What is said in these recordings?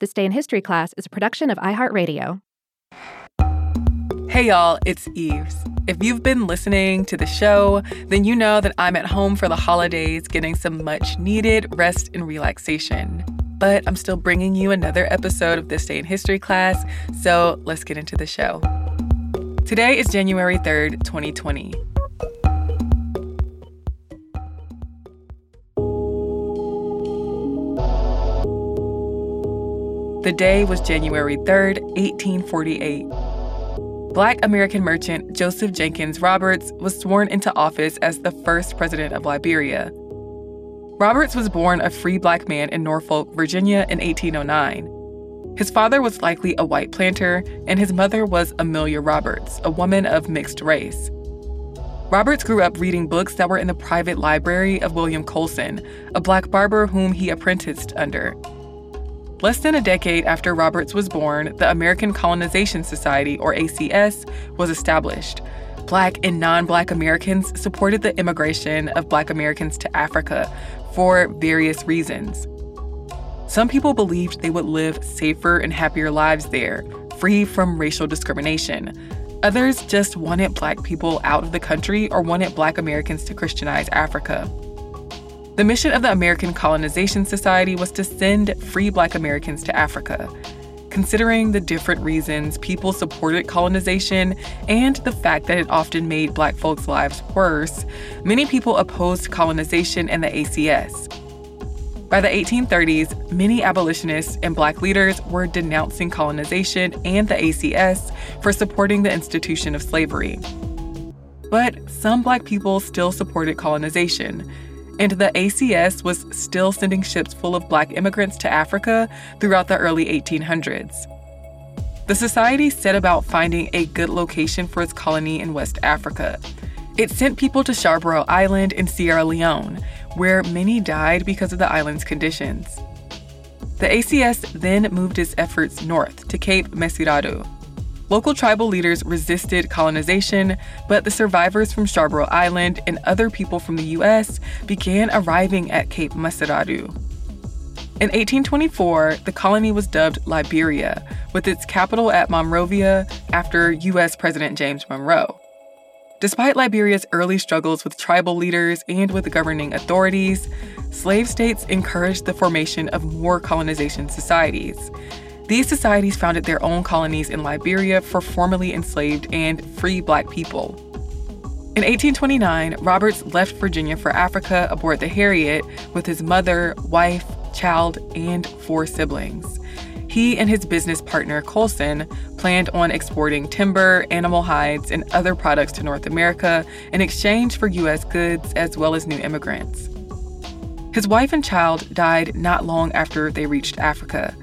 This Day in History class is a production of iHeartRadio. Hey y'all, it's Eves. If you've been listening to the show, then you know that I'm at home for the holidays getting some much needed rest and relaxation. But I'm still bringing you another episode of This Day in History class, so let's get into the show. Today is January 3rd, 2020. The day was January 3rd, 1848. Black American merchant Joseph Jenkins Roberts was sworn into office as the first president of Liberia. Roberts was born a free black man in Norfolk, Virginia in 1809. His father was likely a white planter, and his mother was Amelia Roberts, a woman of mixed race. Roberts grew up reading books that were in the private library of William Colson, a black barber whom he apprenticed under. Less than a decade after Roberts was born, the American Colonization Society, or ACS, was established. Black and non Black Americans supported the immigration of Black Americans to Africa for various reasons. Some people believed they would live safer and happier lives there, free from racial discrimination. Others just wanted Black people out of the country or wanted Black Americans to Christianize Africa. The mission of the American Colonization Society was to send free Black Americans to Africa. Considering the different reasons people supported colonization and the fact that it often made Black folks' lives worse, many people opposed colonization and the ACS. By the 1830s, many abolitionists and Black leaders were denouncing colonization and the ACS for supporting the institution of slavery. But some Black people still supported colonization and the ACS was still sending ships full of black immigrants to Africa throughout the early 1800s. The society set about finding a good location for its colony in West Africa. It sent people to Sherbro Island in Sierra Leone, where many died because of the island's conditions. The ACS then moved its efforts north to Cape Mesurado, Local tribal leaders resisted colonization, but the survivors from Sherbro Island and other people from the U.S. began arriving at Cape Mesurado. In 1824, the colony was dubbed Liberia, with its capital at Monrovia after U.S. President James Monroe. Despite Liberia's early struggles with tribal leaders and with governing authorities, slave states encouraged the formation of more colonization societies. These societies founded their own colonies in Liberia for formerly enslaved and free black people. In 1829, Roberts left Virginia for Africa aboard the Harriet with his mother, wife, child, and four siblings. He and his business partner, Colson, planned on exporting timber, animal hides, and other products to North America in exchange for U.S. goods as well as new immigrants. His wife and child died not long after they reached Africa.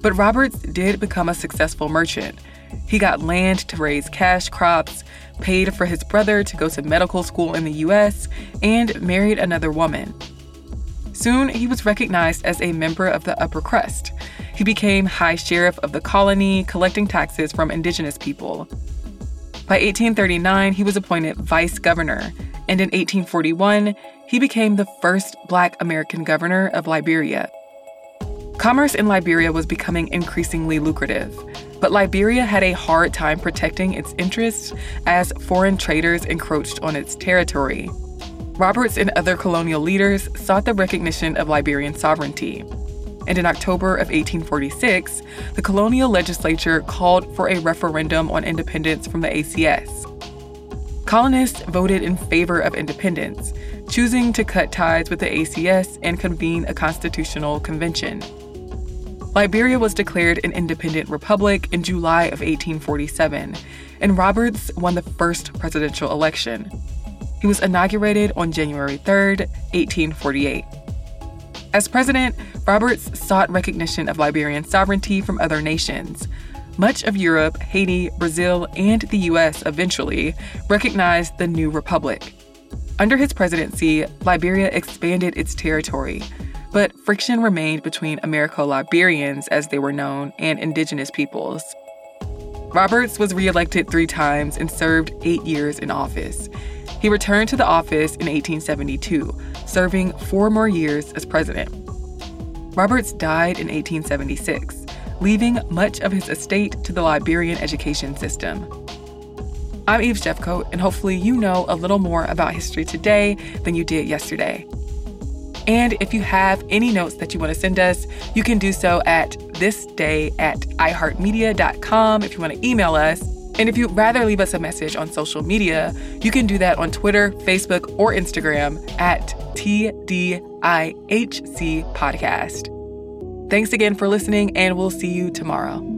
But Roberts did become a successful merchant. He got land to raise cash crops, paid for his brother to go to medical school in the US, and married another woman. Soon, he was recognized as a member of the upper crust. He became high sheriff of the colony, collecting taxes from indigenous people. By 1839, he was appointed vice governor, and in 1841, he became the first black American governor of Liberia. Commerce in Liberia was becoming increasingly lucrative, but Liberia had a hard time protecting its interests as foreign traders encroached on its territory. Roberts and other colonial leaders sought the recognition of Liberian sovereignty. And in October of 1846, the colonial legislature called for a referendum on independence from the ACS. Colonists voted in favor of independence, choosing to cut ties with the ACS and convene a constitutional convention. Liberia was declared an independent republic in July of 1847, and Roberts won the first presidential election. He was inaugurated on January 3, 1848. As president, Roberts sought recognition of Liberian sovereignty from other nations. Much of Europe, Haiti, Brazil, and the US eventually recognized the new republic. Under his presidency, Liberia expanded its territory, but friction remained between Americo Liberians, as they were known, and indigenous peoples. Roberts was reelected three times and served eight years in office. He returned to the office in 1872, serving four more years as president. Roberts died in 1876, leaving much of his estate to the Liberian education system. I'm Eves Jeffcoat, and hopefully you know a little more about history today than you did yesterday. And if you have any notes that you want to send us, you can do so at thisday at iheartmedia.com if you want to email us. And if you'd rather leave us a message on social media, you can do that on Twitter, Facebook, or Instagram at TDIHC Podcast. Thanks again for listening, and we'll see you tomorrow.